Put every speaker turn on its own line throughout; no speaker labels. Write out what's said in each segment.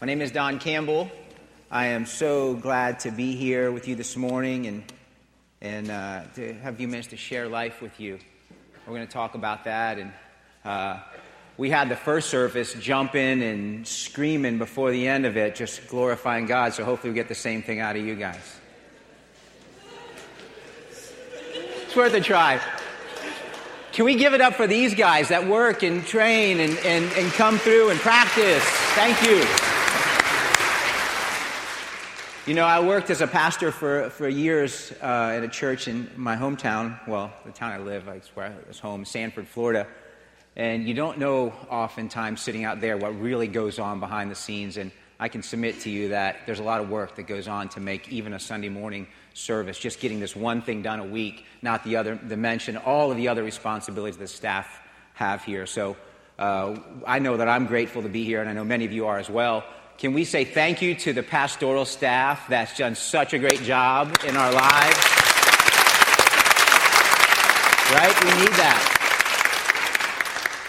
My name is Don Campbell. I am so glad to be here with you this morning and, and uh, to have a few minutes to share life with you. We're going to talk about that. And uh, we had the first service jumping and screaming before the end of it, just glorifying God. So hopefully we get the same thing out of you guys. It's worth a try. Can we give it up for these guys that work and train and, and, and come through and practice? Thank you. You know, I worked as a pastor for, for years uh, at a church in my hometown. Well, the town I live, I I was home, Sanford, Florida. And you don't know oftentimes sitting out there what really goes on behind the scenes. And I can submit to you that there's a lot of work that goes on to make even a Sunday morning service, just getting this one thing done a week, not the other, the mention, all of the other responsibilities the staff have here. So uh, I know that I'm grateful to be here, and I know many of you are as well. Can we say thank you to the pastoral staff that's done such a great job in our lives? Right? We need that.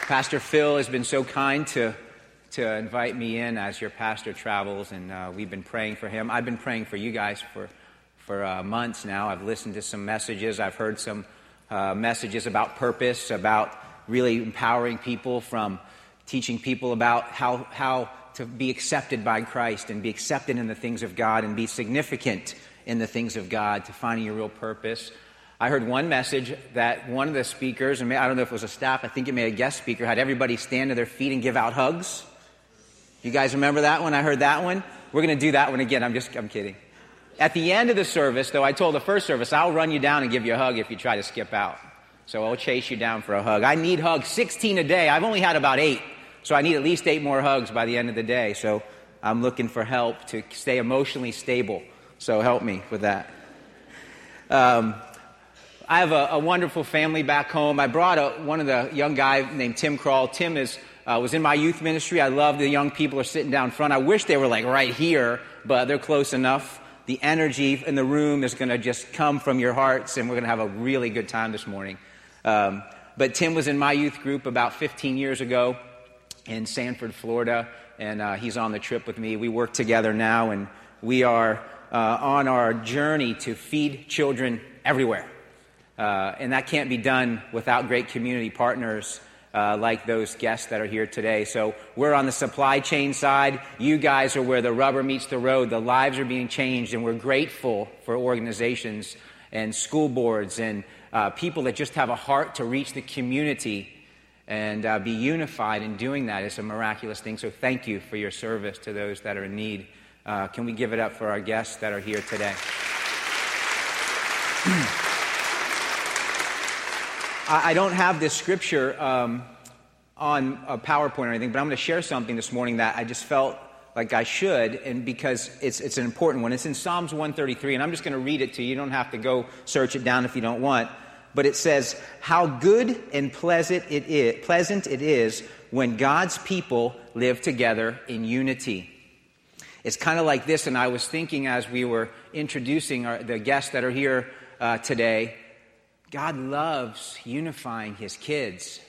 Pastor Phil has been so kind to, to invite me in as your pastor travels, and uh, we've been praying for him. I've been praying for you guys for for uh, months now. I've listened to some messages. I've heard some uh, messages about purpose, about really empowering people, from teaching people about how, how to be accepted by Christ and be accepted in the things of God and be significant in the things of God, to finding your real purpose. I heard one message that one of the speakers, and I don't know if it was a staff, I think it may a guest speaker, had everybody stand to their feet and give out hugs. You guys remember that one? I heard that one. We're going to do that one again. I'm just, I'm kidding. At the end of the service, though, I told the first service, I'll run you down and give you a hug if you try to skip out. So I'll chase you down for a hug. I need hugs, 16 a day. I've only had about eight. So I need at least eight more hugs by the end of the day. So I'm looking for help to stay emotionally stable. So help me with that. Um, I have a, a, wonderful family back home. I brought a, one of the young guy named Tim Crawl. Tim is, uh, was in my youth ministry. I love the young people are sitting down front. I wish they were like right here, but they're close enough the energy in the room is going to just come from your hearts, and we're going to have a really good time this morning. Um, but Tim was in my youth group about 15 years ago in Sanford, Florida, and uh, he's on the trip with me. We work together now, and we are uh, on our journey to feed children everywhere. Uh, and that can't be done without great community partners uh, like those guests that are here today. So we're on the supply chain side. You guys are where the rubber meets the road. The lives are being changed, and we're grateful for organizations and school boards and uh, people that just have a heart to reach the community and uh, be unified in doing that is a miraculous thing. So thank you for your service to those that are in need. Uh, can we give it up for our guests that are here today? I, don't have this scripture um, on a PowerPoint or anything, but I'm going to share something this morning that I just felt like I should, and because it's, it's an important one. It's in Psalms 133, and I'm just going to read it to you. You don't have to go search it down if you don't want. But it says, How good and pleasant it is, pleasant it is when God's people live together in unity. It's kind of like this, and I was thinking as we were introducing our, the guests that are here uh, today God loves unifying his kids.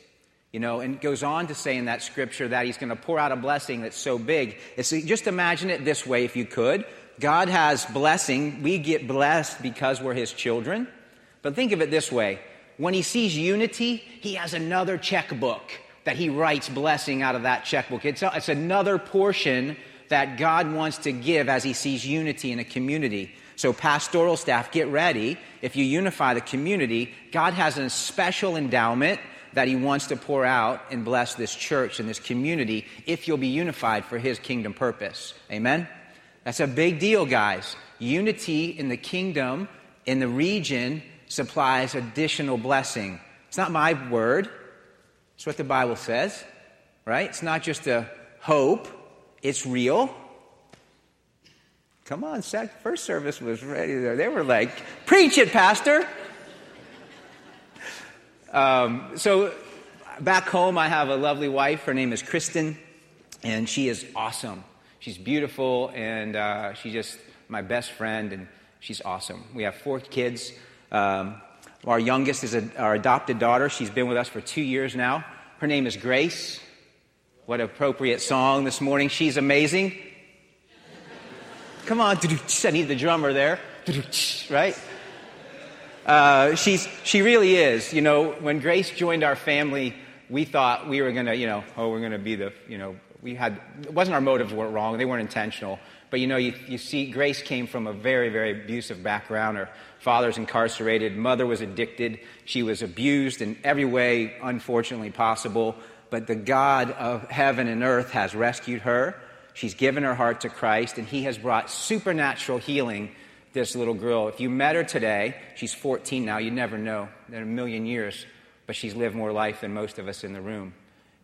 You know, and goes on to say in that scripture that he's going to pour out a blessing that's so big. It's, just imagine it this way, if you could. God has blessing. We get blessed because we're his children. But think of it this way when he sees unity, he has another checkbook that he writes blessing out of that checkbook. It's, a, it's another portion that God wants to give as he sees unity in a community. So, pastoral staff, get ready. If you unify the community, God has a special endowment that He wants to pour out and bless this church and this community if you'll be unified for His kingdom purpose. Amen? That's a big deal, guys. Unity in the kingdom, in the region, supplies additional blessing. It's not my word, it's what the Bible says, right? It's not just a hope, it's real. Come on, first service was ready there. They were like, preach it, Pastor. Um, so back home, I have a lovely wife. Her name is Kristen, and she is awesome. She's beautiful, and uh, she's just my best friend, and she's awesome. We have four kids. Um, our youngest is a, our adopted daughter. She's been with us for two years now. Her name is Grace. What appropriate song this morning. She's amazing. Come on. I need the drummer there. Right? Uh, she's, she really is. You know, when Grace joined our family, we thought we were going to, you know, oh, we're going to be the, you know, we had, it wasn't our motives weren't wrong. They weren't intentional. But, you know, you, you see, Grace came from a very, very abusive background. Her father's incarcerated. Mother was addicted. She was abused in every way, unfortunately, possible. But the God of heaven and earth has rescued her. She's given her heart to Christ, and He has brought supernatural healing this little girl. If you met her today, she's 14 now, you never know in a million years, but she's lived more life than most of us in the room.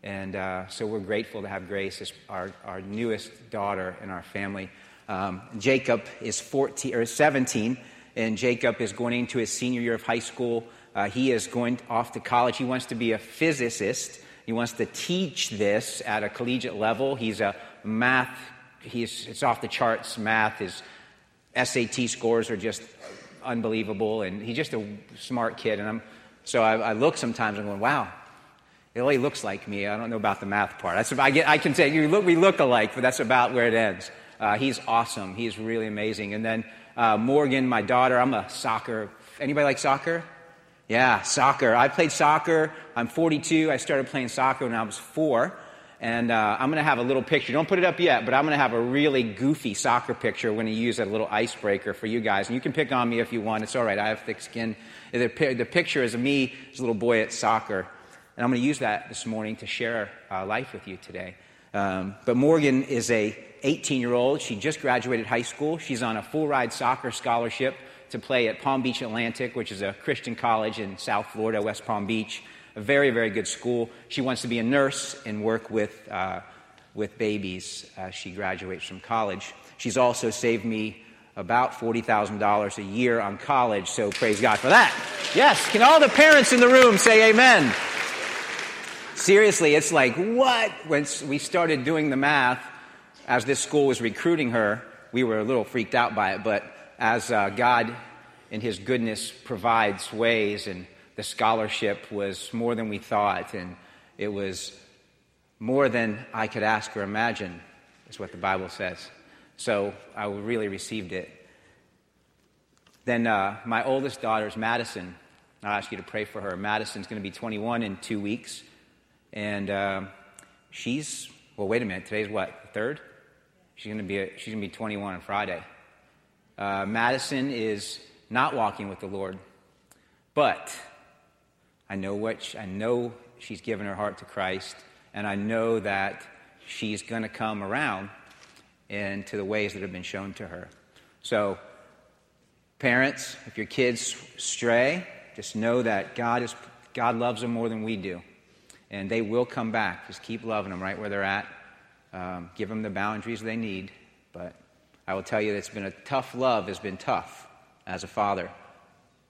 And uh, so we're grateful to have Grace as our, our newest daughter in our family. Um, Jacob is 14 or 17, and Jacob is going into his senior year of high school. Uh, he is going off to college. He wants to be a physicist. He wants to teach this at a collegiate level. He's a math. He's it's off the charts. Math his SAT scores are just unbelievable, and he's just a smart kid. And I'm, so I, I look sometimes and I'm going, wow, really looks like me. I don't know about the math part. That's, I, get, I can say look, we look alike, but that's about where it ends. Uh, he's awesome. He's really amazing. And then uh, Morgan, my daughter, I'm a soccer. Anybody like soccer? Yeah, soccer. I played soccer. I'm 42. I started playing soccer when I was four. And uh, I'm going to have a little picture. Don't put it up yet, but I'm going to have a really goofy soccer picture. We're going to use a little icebreaker for you guys. And you can pick on me if you want. It's all right. I have thick skin. The, the picture is of me as a little boy at soccer. And I'm going to use that this morning to share uh, life with you today. Um, but Morgan is a 18 year old. She just graduated high school. She's on a full ride soccer scholarship to play at Palm Beach Atlantic, which is a Christian college in South Florida, West Palm Beach a very, very good school. She wants to be a nurse and work with, uh, with babies as she graduates from college. She's also saved me about $40,000 a year on college, so praise God for that. Yes, can all the parents in the room say amen? Seriously, it's like, what? When we started doing the math, as this school was recruiting her, we were a little freaked out by it, but as uh, God in His goodness provides ways and the scholarship was more than we thought, and it was more than I could ask or imagine, is what the Bible says. So I really received it. Then uh, my oldest daughter is Madison. I'll ask you to pray for her. Madison's going to be 21 in two weeks. And uh, she's, well, wait a minute. Today's what? The third? She's going to be, a, she's going to be 21 on Friday. Uh, Madison is not walking with the Lord. But I know she, I know she's given her heart to Christ, and I know that she's going to come around into the ways that have been shown to her. So, parents, if your kids stray, just know that God is God loves them more than we do, and they will come back. Just keep loving them right where they're at. Um, give them the boundaries they need. But I will tell you, it's been a tough love. Has been tough as a father.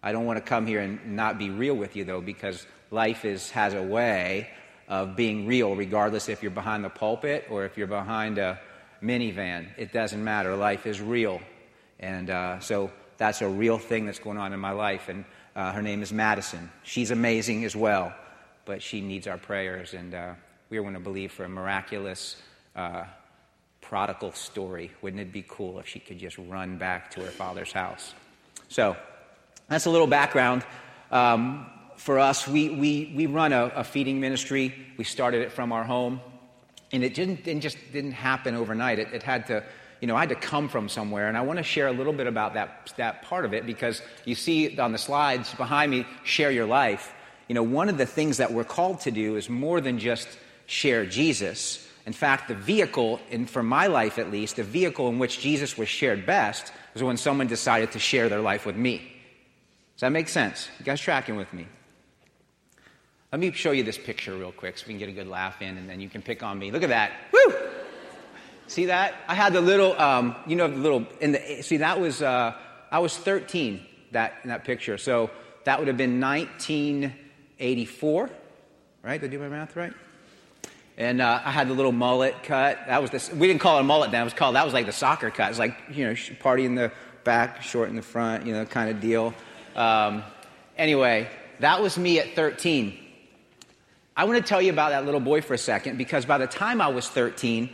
I don't want to come here and not be real with you, though, because life is, has a way of being real, regardless if you're behind the pulpit or if you're behind a minivan. It doesn't matter. Life is real. And uh, so that's a real thing that's going on in my life. And uh, her name is Madison. She's amazing as well, but she needs our prayers. And uh, we're going to believe for a miraculous uh, prodigal story. Wouldn't it be cool if she could just run back to her father's house? So, that's a little background. Um, for us, we, we, we run a, a, feeding ministry. We started it from our home. And it didn't, didn't just didn't happen overnight. It, it had to, you know, I had to come from somewhere. And I want to share a little bit about that, that part of it because you see on the slides behind me, share your life. You know, one of the things that we're called to do is more than just share Jesus. In fact, the vehicle, and for my life at least, the vehicle in which Jesus was shared best was when someone decided to share their life with me. Does that make sense? You guys tracking with me? Let me show you this picture real quick so we can get a good laugh in, and then you can pick on me. Look at that. Woo! See that? I had the little, um, you know, the little, in the, see, that was, uh, I was 13 that, in that picture. So that would have been 1984, right? Did I do my math right? And uh, I had the little mullet cut. That was this. we didn't call it a mullet then. It was called, that was like the soccer cut. It was like, you know, party in the back, short in the front, you know, kind of deal. Um, anyway, that was me at 13. I want to tell you about that little boy for a second because by the time I was 13,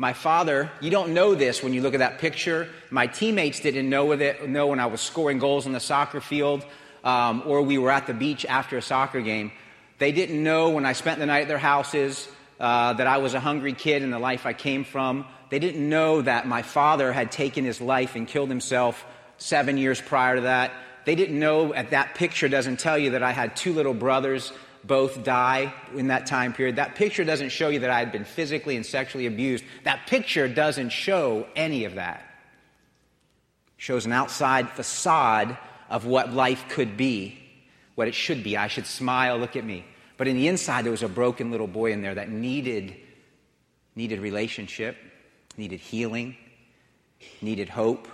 My father, you don't know this when you look at that picture. My teammates didn't know, it, know when I was scoring goals on the soccer field um, or we were at the beach after a soccer game. They didn't know when I spent the night at their houses uh, that I was a hungry kid in the life I came from. They didn't know that my father had taken his life and killed himself seven years prior to that. They didn't know at that picture doesn't tell you that I had two little brothers both die in that time period. That picture doesn't show you that I had been physically and sexually abused. That picture doesn't show any of that. It shows an outside facade of what life could be, what it should be. I should smile, look at me. But in the inside, there was a broken little boy in there that needed, needed relationship, needed healing, needed hope.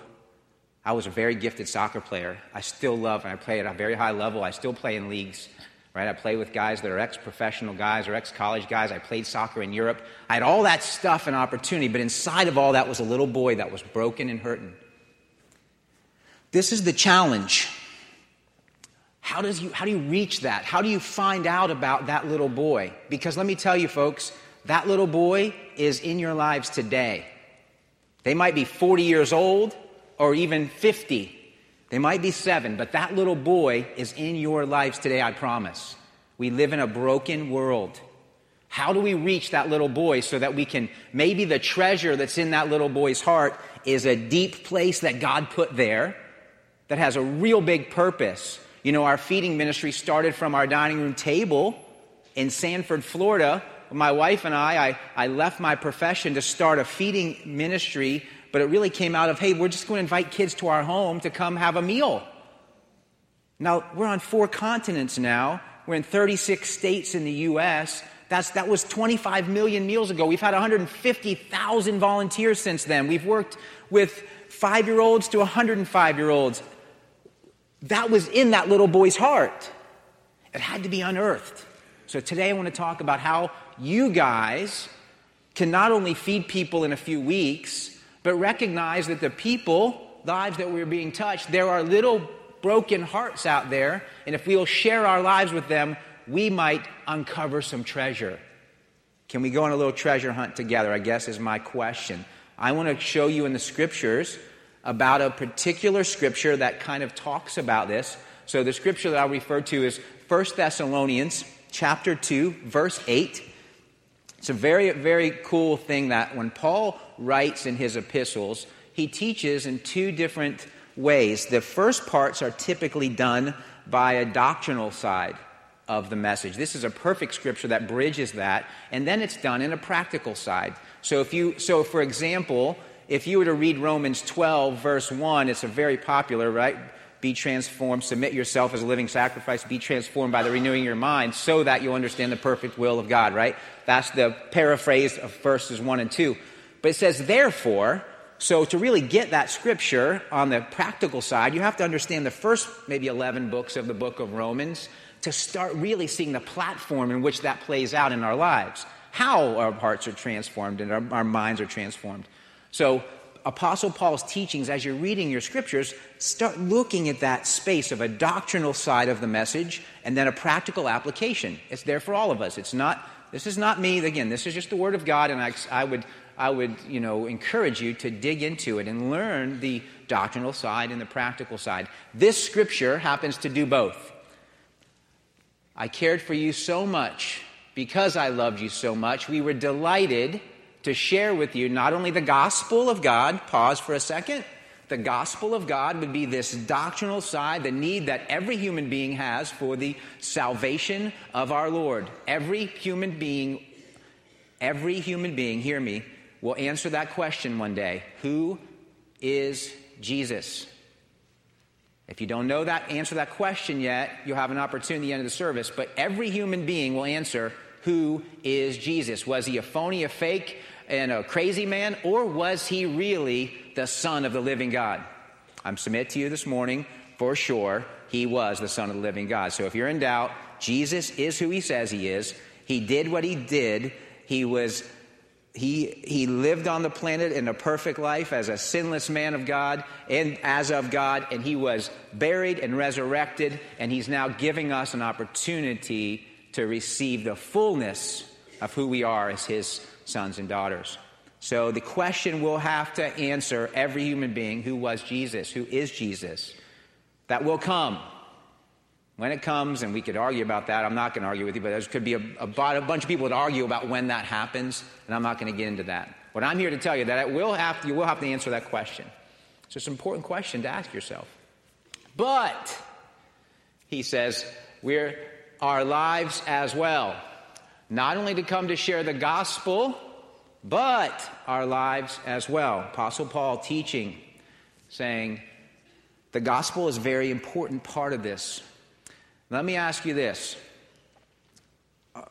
I was a very gifted soccer player. I still love, and I play at a very high level. I still play in leagues, right? I play with guys that are ex professional guys or ex college guys. I played soccer in Europe. I had all that stuff and opportunity, but inside of all that was a little boy that was broken and hurting. This is the challenge. How, does you, how do you reach that? How do you find out about that little boy? Because let me tell you, folks, that little boy is in your lives today. They might be 40 years old or even 50. They might be seven, but that little boy is in your lives today, I promise. We live in a broken world. How do we reach that little boy so that we can, maybe the treasure that's in that little boy's heart is a deep place that God put there that has a real big purpose. You know, our feeding ministry started from our dining room table in Sanford, Florida. My wife and I, I, I left my profession to start a feeding ministry but it really came out of, hey, we're just going to invite kids to our home to come have a meal. Now, we're on four continents now. We're in 36 states in the U.S. That's, that was 25 million meals ago. We've had 150,000 volunteers since then. We've worked with five year olds to 105 year olds. That was in that little boy's heart. It had to be unearthed. So today I want to talk about how you guys can not only feed people in a few weeks, but recognize that the people, lives that we're being touched, there are little broken hearts out there, and if we'll share our lives with them, we might uncover some treasure. Can we go on a little treasure hunt together? I guess is my question. I want to show you in the scriptures about a particular scripture that kind of talks about this. So the scripture that I'll refer to is 1 Thessalonians chapter 2 verse 8. It's a very very cool thing that when Paul writes in his epistles, he teaches in two different ways. The first parts are typically done by a doctrinal side of the message. This is a perfect scripture that bridges that, and then it's done in a practical side. So if you so for example, if you were to read Romans 12 verse 1, it's a very popular, right? Be transformed, submit yourself as a living sacrifice, be transformed by the renewing of your mind so that you'll understand the perfect will of God, right? That's the paraphrase of verses 1 and 2. But it says, therefore, so to really get that scripture on the practical side, you have to understand the first maybe 11 books of the book of Romans to start really seeing the platform in which that plays out in our lives. How our hearts are transformed and our, our minds are transformed. So, Apostle Paul's teachings, as you're reading your scriptures, start looking at that space of a doctrinal side of the message and then a practical application. It's there for all of us. It's not, this is not me. Again, this is just the Word of God, and I, I would I would, you know, encourage you to dig into it and learn the doctrinal side and the practical side. This scripture happens to do both. I cared for you so much because I loved you so much. We were delighted to share with you not only the gospel of God, pause for a second. The gospel of God would be this doctrinal side, the need that every human being has for the salvation of our Lord. Every human being, every human being, hear me, will answer that question one day Who is Jesus? If you don't know that, answer that question yet, you'll have an opportunity at the end of the service. But every human being will answer, Who is Jesus? Was he a phony, a fake, and a crazy man, or was he really the Son of the living God? I'm submit to you this morning, for sure, he was the Son of the living God. So if you're in doubt, Jesus is who he says he is. He did what he did. He was he, he lived on the planet in a perfect life as a sinless man of God and as of God, and he was buried and resurrected, and he's now giving us an opportunity to receive the fullness of who we are as his sons and daughters. So the question we'll have to answer every human being who was Jesus, who is Jesus, that will come. When it comes, and we could argue about that, I'm not going to argue with you, but there could be a, a, a bunch of people that argue about when that happens, and I'm not going to get into that. But I'm here to tell you that will have you will have to answer that question. So it's an important question to ask yourself. But, he says, we're our lives as well. Not only to come to share the gospel, but our lives as well. Apostle Paul teaching, saying, the gospel is a very important part of this. Let me ask you this. Uh,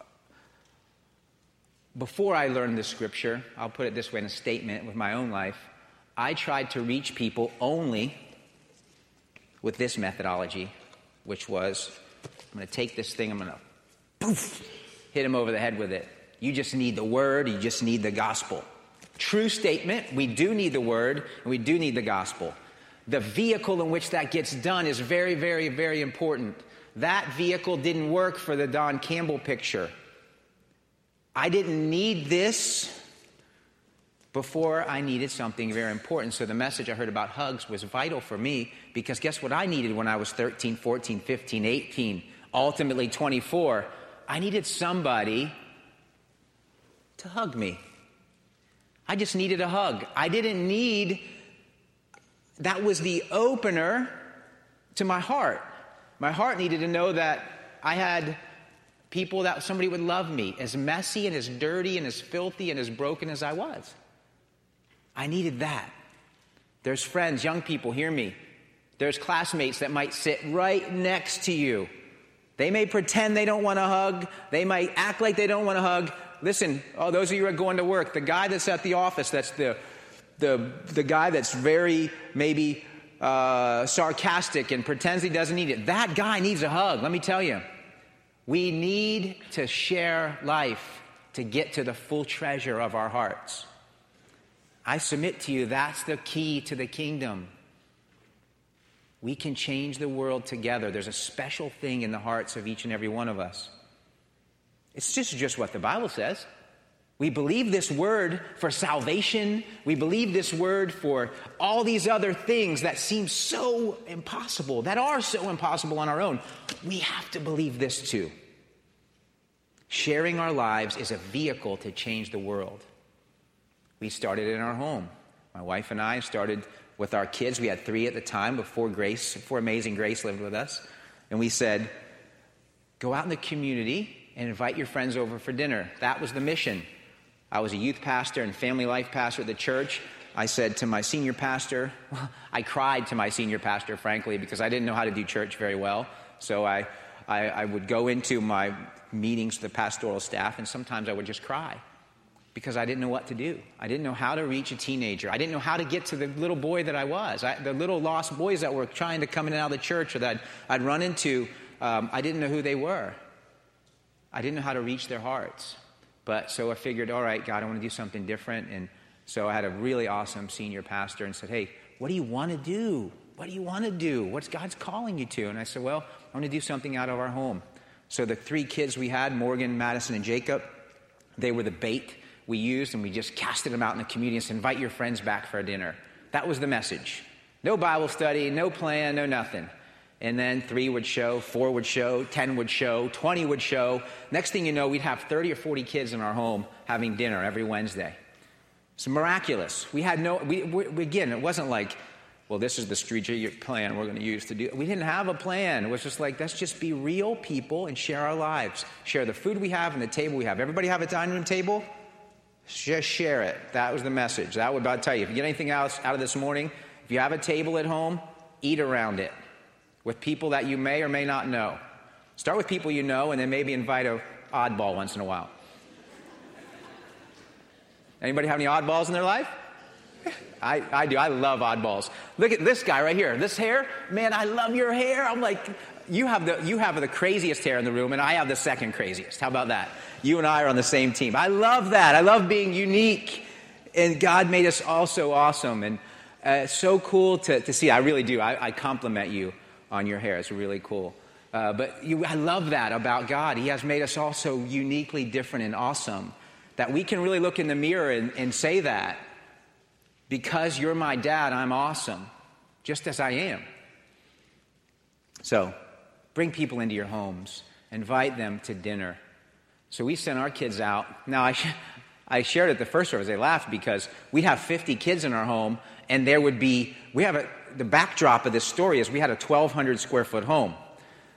before I learned this scripture, I'll put it this way in a statement with my own life, I tried to reach people only with this methodology, which was I'm going to take this thing, I'm going to poof, hit him over the head with it. You just need the word, you just need the gospel. True statement, we do need the word, and we do need the gospel. The vehicle in which that gets done is very, very, very important. That vehicle didn't work for the Don Campbell picture. I didn't need this before I needed something very important. So the message I heard about hugs was vital for me because guess what I needed when I was 13, 14, 15, 18, ultimately 24? I needed somebody to hug me. I just needed a hug. I didn't need, that was the opener to my heart. My heart needed to know that I had people that somebody would love me, as messy and as dirty and as filthy and as broken as I was. I needed that. There's friends, young people, hear me. There's classmates that might sit right next to you. They may pretend they don't want to hug. They might act like they don't want to hug listen, oh, those of you who are going to work, the guy that's at the office, that's the, the, the guy that's very maybe uh, sarcastic and pretends he doesn't need it, that guy needs a hug, let me tell you. We need to share life to get to the full treasure of our hearts. I submit to you, that's the key to the kingdom. We can change the world together. There's a special thing in the hearts of each and every one of us. It's just, just what the Bible says. We believe this word for salvation. We believe this word for all these other things that seem so impossible, that are so impossible on our own. We have to believe this too. Sharing our lives is a vehicle to change the world. We started in our home. My wife and I started with our kids. We had three at the time before Grace, before Amazing Grace lived with us. And we said, go out in the community and invite your friends over for dinner. That was the mission. I was a youth pastor and family life pastor at the church. I said to my senior pastor, I cried to my senior pastor, frankly, because I didn't know how to do church very well. So I, I, I would go into my meetings with the pastoral staff, and sometimes I would just cry because I didn't know what to do. I didn't know how to reach a teenager. I didn't know how to get to the little boy that I was. I, the little lost boys that were trying to come in and out of the church or that I'd, I'd run into, um, I didn't know who they were. I didn't know how to reach their hearts. But so I figured, all right, God, I want to do something different. And so I had a really awesome senior pastor and said, hey, what do you want to do? What do you want to do? What's God's calling you to? And I said, well, I want to do something out of our home. So the three kids we had, Morgan, Madison, and Jacob, they were the bait we used, and we just casted them out in the community and said, invite your friends back for a dinner. That was the message. No Bible study, no plan, no nothing and then three would show, four would show, 10 would show, 20 would show. Next thing you know, we'd have 30 or 40 kids in our home having dinner every Wednesday. It's miraculous. We had no, we, we, again, it wasn't like, well, this is the strategic plan we're going to use to do. We didn't have a plan. It was just like, let's just be real people and share our lives. Share the food we have and the table we have. Everybody have a dining room table? Just share it. That was the message. That would about tell you. If you get anything else out of this morning, if you have a table at home, eat around it with people that you may or may not know. Start with people you know and then maybe invite a oddball once in a while. Anybody have any oddballs in their life? I, I do. I love oddballs. Look at this guy right here. This hair, man, I love your hair. I'm like, you have the you have the craziest hair in the room, and I have the second craziest. How about that? You and I are on the same team. I love that. I love being unique, and God made us all so awesome and uh, so cool to, to see. I really do. I, I compliment you on your hair. It's really cool. Uh, but you, I love that about God. He has made us all so uniquely different and awesome. that we can really look in the mirror and, and say that because you're my dad, I'm awesome, just as I am. So, bring people into your homes, invite them to dinner. So, we sent our kids out. Now, I, sh- I shared it the first service. They laughed because we have 50 kids in our home, and there would be, we have a, the backdrop of this story is we had a 1,200 square foot home.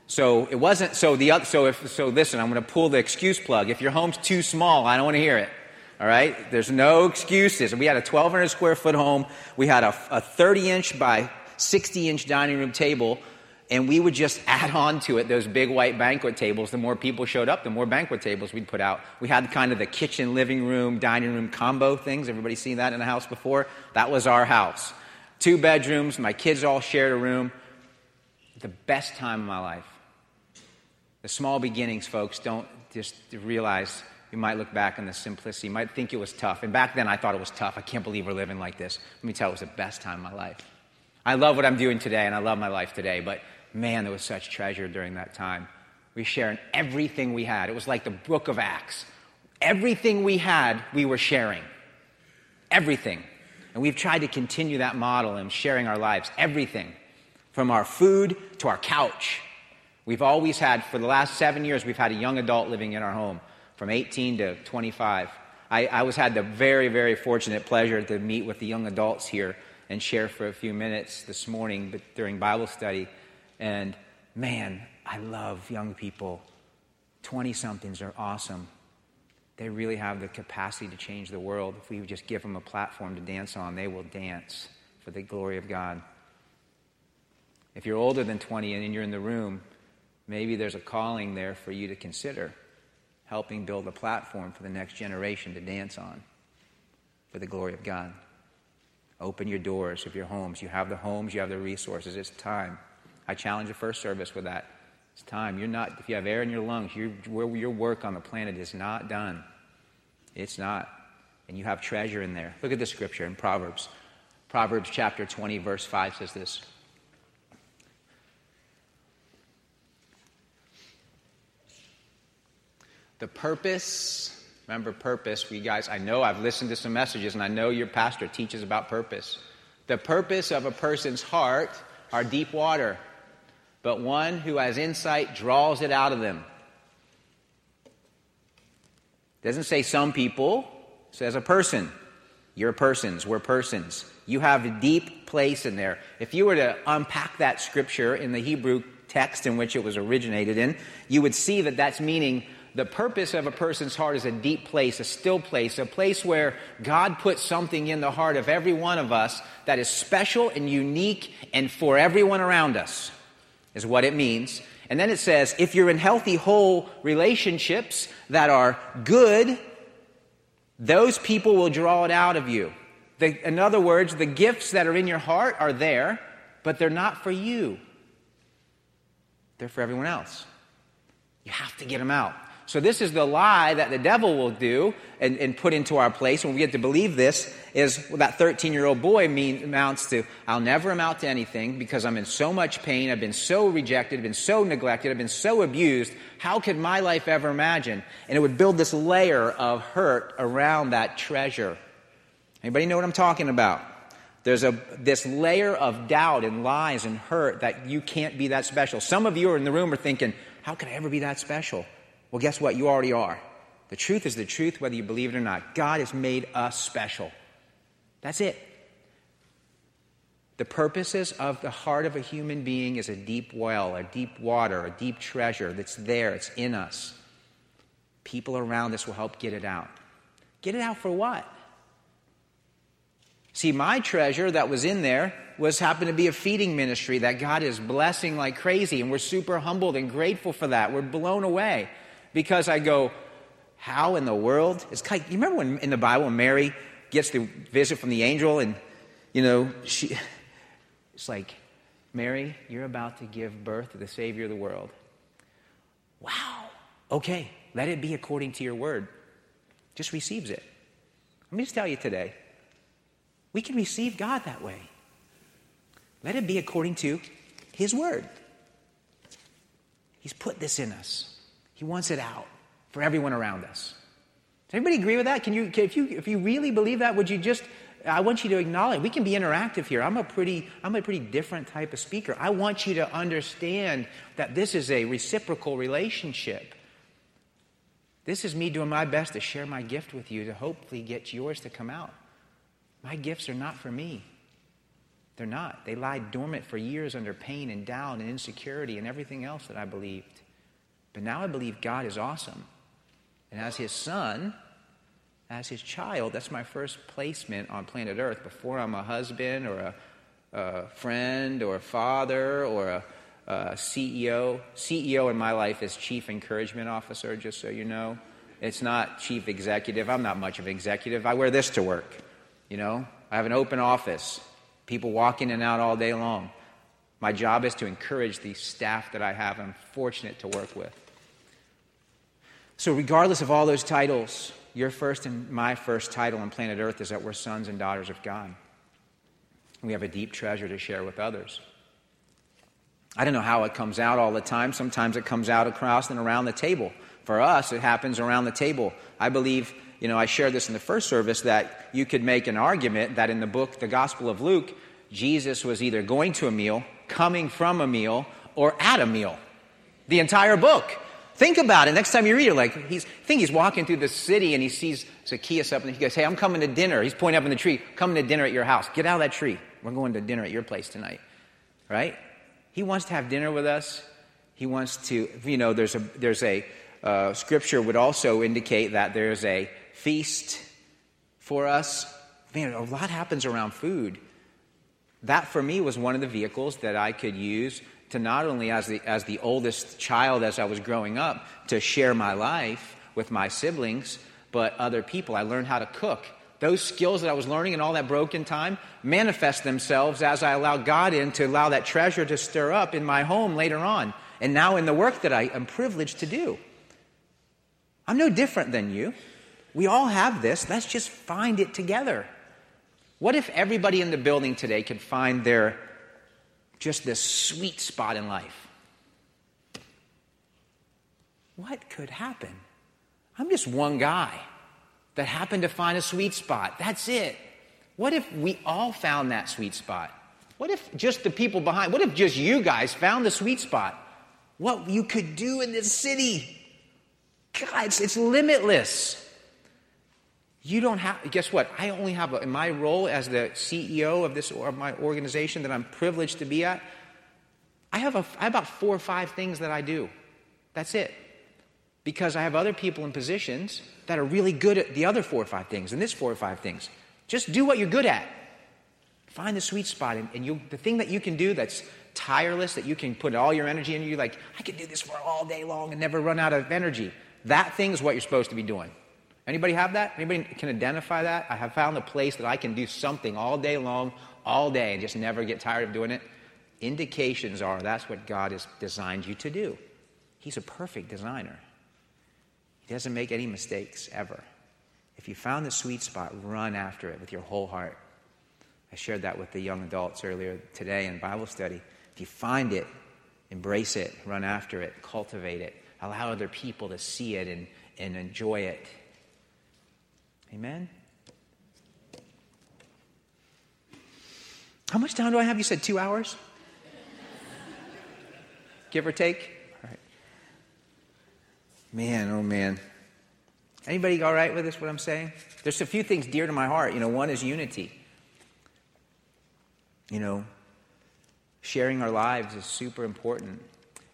So it wasn't, so the so if, so listen, I'm going to pull the excuse plug. If your home's too small, I don't want to hear it. All right? There's no excuses. We had a 1,200 square foot home. We had a, a 30 inch by 60 inch dining room table, and we would just add on to it those big white banquet tables. The more people showed up, the more banquet tables we'd put out. We had kind of the kitchen, living room, dining room combo things. Everybody seen that in a house before? That was our house. Two bedrooms. My kids all shared a room. The best time of my life. The small beginnings, folks, don't just realize you might look back on the simplicity. You might think it was tough. And back then I thought it was tough. I can't believe we're living like this. Let me tell you, it was the best time of my life. I love what I'm doing today, and I love my life today, but man, there was such treasure during that time. We sharing everything we had. It was like the book of Acts. Everything we had, we were sharing. Everything. And we've tried to continue that model in sharing our lives. Everything. From our food to our couch. We've always had, for the last seven years, we've had a young adult living in our home from 18 to 25. I, I was had the very, very fortunate pleasure to meet with the young adults here and share for a few minutes this morning during Bible study. And man, I love young people. 20 somethings are awesome. They really have the capacity to change the world. If we just give them a platform to dance on, they will dance for the glory of God. If you're older than 20 and you're in the room, maybe there's a calling there for you to consider helping build a platform for the next generation to dance on for the glory of God. Open your doors of your homes. You have the homes, you have the resources. It's time. I challenge the first service with that. It's time. You're not, if you have air in your lungs, your, your work on the planet is not done. It's not. And you have treasure in there. Look at the scripture in Proverbs. Proverbs chapter 20, verse 5 says this The purpose, remember purpose, we guys, I know I've listened to some messages and I know your pastor teaches about purpose. The purpose of a person's heart are deep water, but one who has insight draws it out of them. Doesn't say some people, says a person. You're persons, we're persons. You have a deep place in there. If you were to unpack that scripture in the Hebrew text in which it was originated in, you would see that that's meaning the purpose of a person's heart is a deep place, a still place, a place where God puts something in the heart of every one of us that is special and unique and for everyone around us, is what it means. And then it says, if you're in healthy, whole relationships that are good, those people will draw it out of you. The, in other words, the gifts that are in your heart are there, but they're not for you. They're for everyone else. You have to get them out. So this is the lie that the devil will do and, and put into our place when we get to believe this is well, that 13 year old boy mean, amounts to, I'll never amount to anything because I'm in so much pain. I've been so rejected. I've been so neglected. I've been so abused. How could my life ever imagine? And it would build this layer of hurt around that treasure. Anybody know what I'm talking about? There's a, this layer of doubt and lies and hurt that you can't be that special. Some of you are in the room are thinking, how could I ever be that special? Well, guess what? You already are. The truth is the truth, whether you believe it or not. God has made us special. That's it. The purposes of the heart of a human being is a deep well, a deep water, a deep treasure that's there, it's in us. People around us will help get it out. Get it out for what? See, my treasure that was in there was happened to be a feeding ministry that God is blessing like crazy, and we're super humbled and grateful for that. We're blown away because I go, how in the world? It's of, you remember when in the Bible Mary gets the visit from the angel and, you know, she, it's like, Mary, you're about to give birth to the Savior of the world. Wow. Okay, let it be according to your word. Just receives it. Let me just tell you today, we can receive God that way. Let it be according to His word. He's put this in us. He wants it out for everyone around us. Does anybody agree with that? Can you, if, you, if you really believe that, would you just, I want you to acknowledge, we can be interactive here. I'm a pretty, I'm a pretty different type of speaker. I want you to understand that this is a reciprocal relationship. This is me doing my best to share my gift with you to hopefully get yours to come out. My gifts are not for me. They're not. They lie dormant for years under pain and doubt and insecurity and everything else that I believed. But now I believe God is awesome. And as His Son, as His child, that's my first placement on planet Earth before I'm a husband or a, a friend or a father or a, a CEO. CEO in my life is Chief Encouragement Officer, just so you know. It's not Chief Executive. I'm not much of an executive. I wear this to work. You know, I have an open office, people walk in and out all day long. My job is to encourage the staff that I have. I'm fortunate to work with. So, regardless of all those titles, your first and my first title on planet Earth is that we're sons and daughters of God. We have a deep treasure to share with others. I don't know how it comes out all the time. Sometimes it comes out across and around the table. For us, it happens around the table. I believe you know, I shared this in the first service that you could make an argument that in the book, the Gospel of Luke, Jesus was either going to a meal, coming from a meal, or at a meal. The entire book. Think about it. Next time you read it, like he's think he's walking through the city and he sees Zacchaeus up and he goes, Hey, I'm coming to dinner. He's pointing up in the tree, coming to dinner at your house. Get out of that tree. We're going to dinner at your place tonight. Right? He wants to have dinner with us. He wants to, you know, there's a there's a uh, scripture would also indicate that there's a feast for us. Man, a lot happens around food. That for me was one of the vehicles that I could use to not only as the, as the oldest child as I was growing up to share my life with my siblings, but other people. I learned how to cook. Those skills that I was learning in all that broken time manifest themselves as I allow God in to allow that treasure to stir up in my home later on. And now in the work that I am privileged to do. I'm no different than you. We all have this. Let's just find it together. What if everybody in the building today could find their just this sweet spot in life? What could happen? I'm just one guy that happened to find a sweet spot. That's it. What if we all found that sweet spot? What if just the people behind, what if just you guys found the sweet spot? What you could do in this city? God, it's, it's limitless. You don't have, guess what? I only have, a, in my role as the CEO of this, of my organization that I'm privileged to be at, I have, a, I have about four or five things that I do. That's it. Because I have other people in positions that are really good at the other four or five things and this four or five things. Just do what you're good at. Find the sweet spot. And, and you, the thing that you can do that's tireless, that you can put all your energy into, you're like, I can do this for all day long and never run out of energy. That thing is what you're supposed to be doing. Anybody have that? Anybody can identify that? I have found a place that I can do something all day long, all day, and just never get tired of doing it. Indications are that's what God has designed you to do. He's a perfect designer. He doesn't make any mistakes ever. If you found the sweet spot, run after it with your whole heart. I shared that with the young adults earlier today in Bible study. If you find it, embrace it, run after it, cultivate it, allow other people to see it and, and enjoy it. Amen? How much time do I have? You said two hours? Give or take? All right. Man, oh man. Anybody all right with this, what I'm saying? There's a few things dear to my heart. You know, one is unity. You know, sharing our lives is super important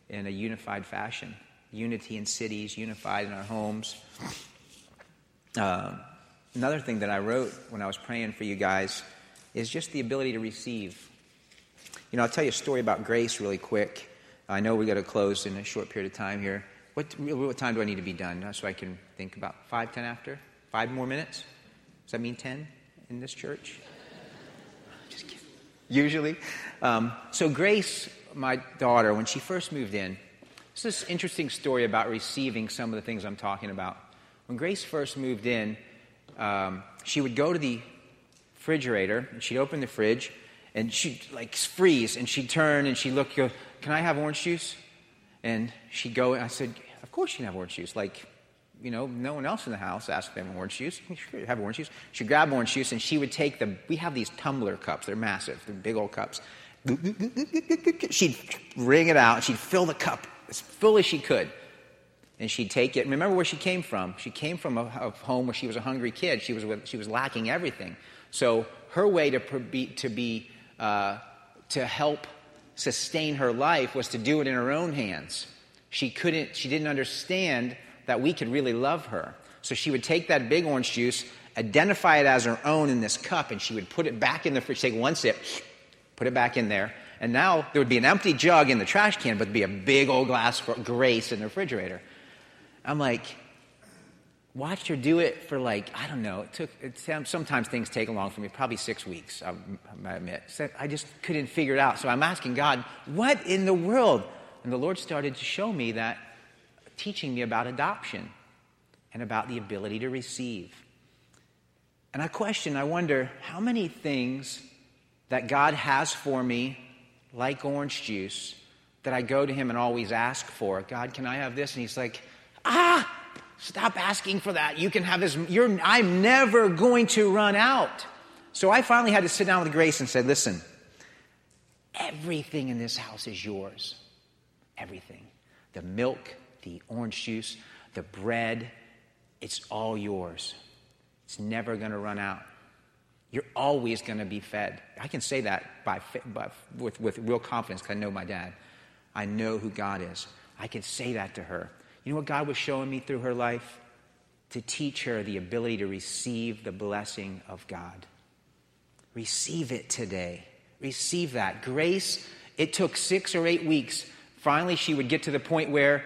in a unified fashion. Unity in cities, unified in our homes. Uh, Another thing that I wrote when I was praying for you guys is just the ability to receive. You know, I'll tell you a story about grace really quick. I know we got to close in a short period of time here. What, what time do I need to be done so I can think about five, ten after? Five more minutes? Does that mean ten in this church? Just kidding. Usually. Um, so, Grace, my daughter, when she first moved in, this is this interesting story about receiving some of the things I'm talking about. When Grace first moved in, um, she would go to the refrigerator and she'd open the fridge and she'd like freeze and she'd turn and she'd look, go, Can I have orange juice? And she'd go, and I said, Of course you can have orange juice. Like, you know, no one else in the house asked have orange juice. Have orange juice. She'd grab orange juice and she would take the, we have these tumbler cups. They're massive. They're big old cups. She'd wring it out. She'd fill the cup as full as she could. And she'd take it. Remember where she came from. She came from a, a home where she was a hungry kid. She was, with, she was lacking everything. So her way to be, to, be uh, to help sustain her life was to do it in her own hands. She couldn't, she didn't understand that we could really love her. So she would take that big orange juice, identify it as her own in this cup, and she would put it back in the fridge, take one sip, put it back in there. And now there would be an empty jug in the trash can, but there'd be a big old glass for grace in the refrigerator. I'm like, watched her do it for like, I don't know, it took, it, sometimes things take a long for me, probably six weeks, I, I admit. I just couldn't figure it out. So I'm asking God, what in the world? And the Lord started to show me that teaching me about adoption and about the ability to receive. And I question, I wonder, how many things that God has for me, like orange juice, that I go to Him and always ask for? God, can I have this? And He's like, ah, stop asking for that. You can have this. You're, I'm never going to run out. So I finally had to sit down with Grace and say, listen, everything in this house is yours. Everything. The milk, the orange juice, the bread, it's all yours. It's never going to run out. You're always going to be fed. I can say that by, by, with, with real confidence because I know my dad. I know who God is. I can say that to her. You know what God was showing me through her life? To teach her the ability to receive the blessing of God. Receive it today. Receive that. Grace, it took six or eight weeks. Finally, she would get to the point where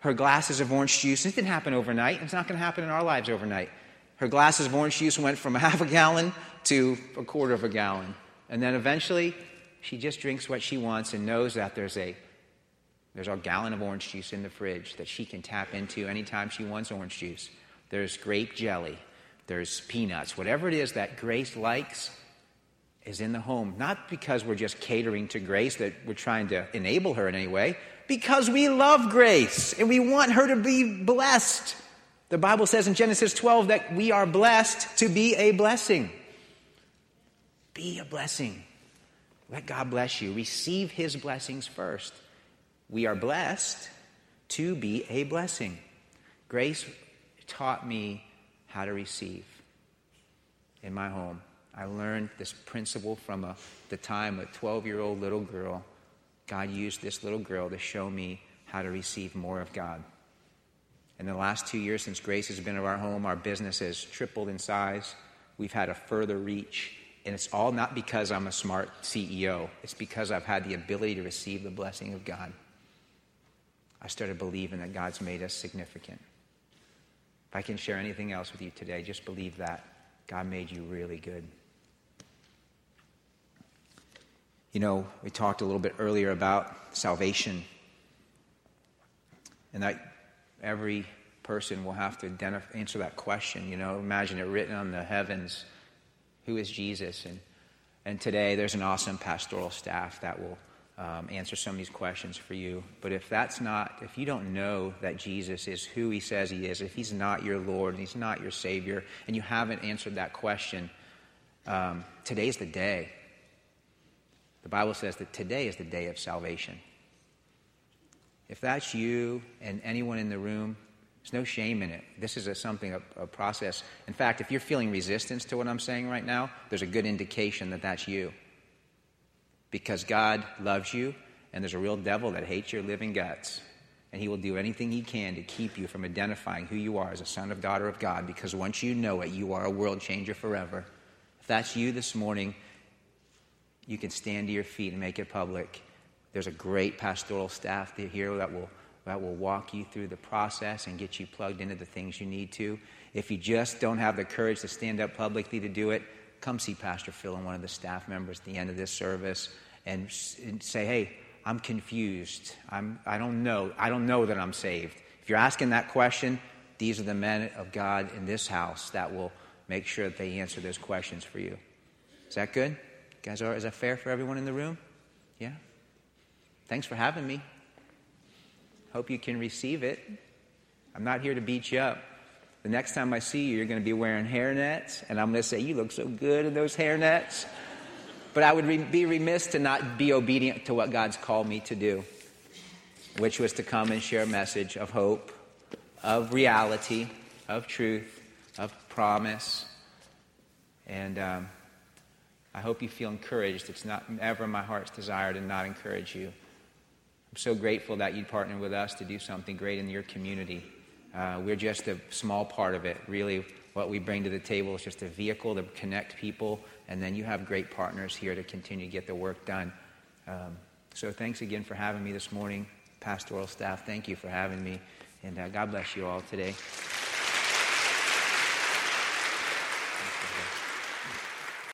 her glasses of orange juice. This didn't happen overnight. It's not going to happen in our lives overnight. Her glasses of orange juice went from a half a gallon to a quarter of a gallon. And then eventually, she just drinks what she wants and knows that there's a there's a gallon of orange juice in the fridge that she can tap into anytime she wants orange juice. There's grape jelly. There's peanuts. Whatever it is that Grace likes is in the home. Not because we're just catering to Grace, that we're trying to enable her in any way, because we love grace and we want her to be blessed. The Bible says in Genesis 12 that we are blessed to be a blessing. Be a blessing. Let God bless you. Receive his blessings first. We are blessed to be a blessing. Grace taught me how to receive in my home. I learned this principle from a, the time a 12 year old little girl God used this little girl to show me how to receive more of God. In the last two years since Grace has been in our home, our business has tripled in size. We've had a further reach. And it's all not because I'm a smart CEO, it's because I've had the ability to receive the blessing of God. I started believing that God's made us significant. If I can share anything else with you today, just believe that God made you really good. You know, we talked a little bit earlier about salvation, and that every person will have to identify, answer that question. You know, imagine it written on the heavens who is Jesus? And, and today there's an awesome pastoral staff that will um, answer some of these questions for you. But if that's not, if you don't know that Jesus is who he says he is, if he's not your Lord and he's not your Savior, and you haven't answered that question, um, today's the day. The Bible says that today is the day of salvation. If that's you and anyone in the room, there's no shame in it. This is a, something, a, a process. In fact, if you're feeling resistance to what I'm saying right now, there's a good indication that that's you. Because God loves you, and there's a real devil that hates your living guts. And he will do anything he can to keep you from identifying who you are as a son or daughter of God, because once you know it, you are a world changer forever. If that's you this morning, you can stand to your feet and make it public. There's a great pastoral staff here that will, that will walk you through the process and get you plugged into the things you need to. If you just don't have the courage to stand up publicly to do it, come see Pastor Phil and one of the staff members at the end of this service and, and say, hey, I'm confused. I'm, I don't know. I don't know that I'm saved. If you're asking that question, these are the men of God in this house that will make sure that they answer those questions for you. Is that good? Guys, are, is that fair for everyone in the room? Yeah? Thanks for having me. Hope you can receive it. I'm not here to beat you up. the next time I see you, you're going to be wearing hairnets, and I'm going to say, You look so good in those hairnets. But I would re- be remiss to not be obedient to what God's called me to do, which was to come and share a message of hope, of reality, of truth, of promise. And um, I hope you feel encouraged. It's not ever my heart's desire to not encourage you. I'm so grateful that you partnered with us to do something great in your community. Uh, we're just a small part of it. Really, what we bring to the table is just a vehicle to connect people, and then you have great partners here to continue to get the work done. Um, so, thanks again for having me this morning. Pastoral staff, thank you for having me, and uh, God bless you all today.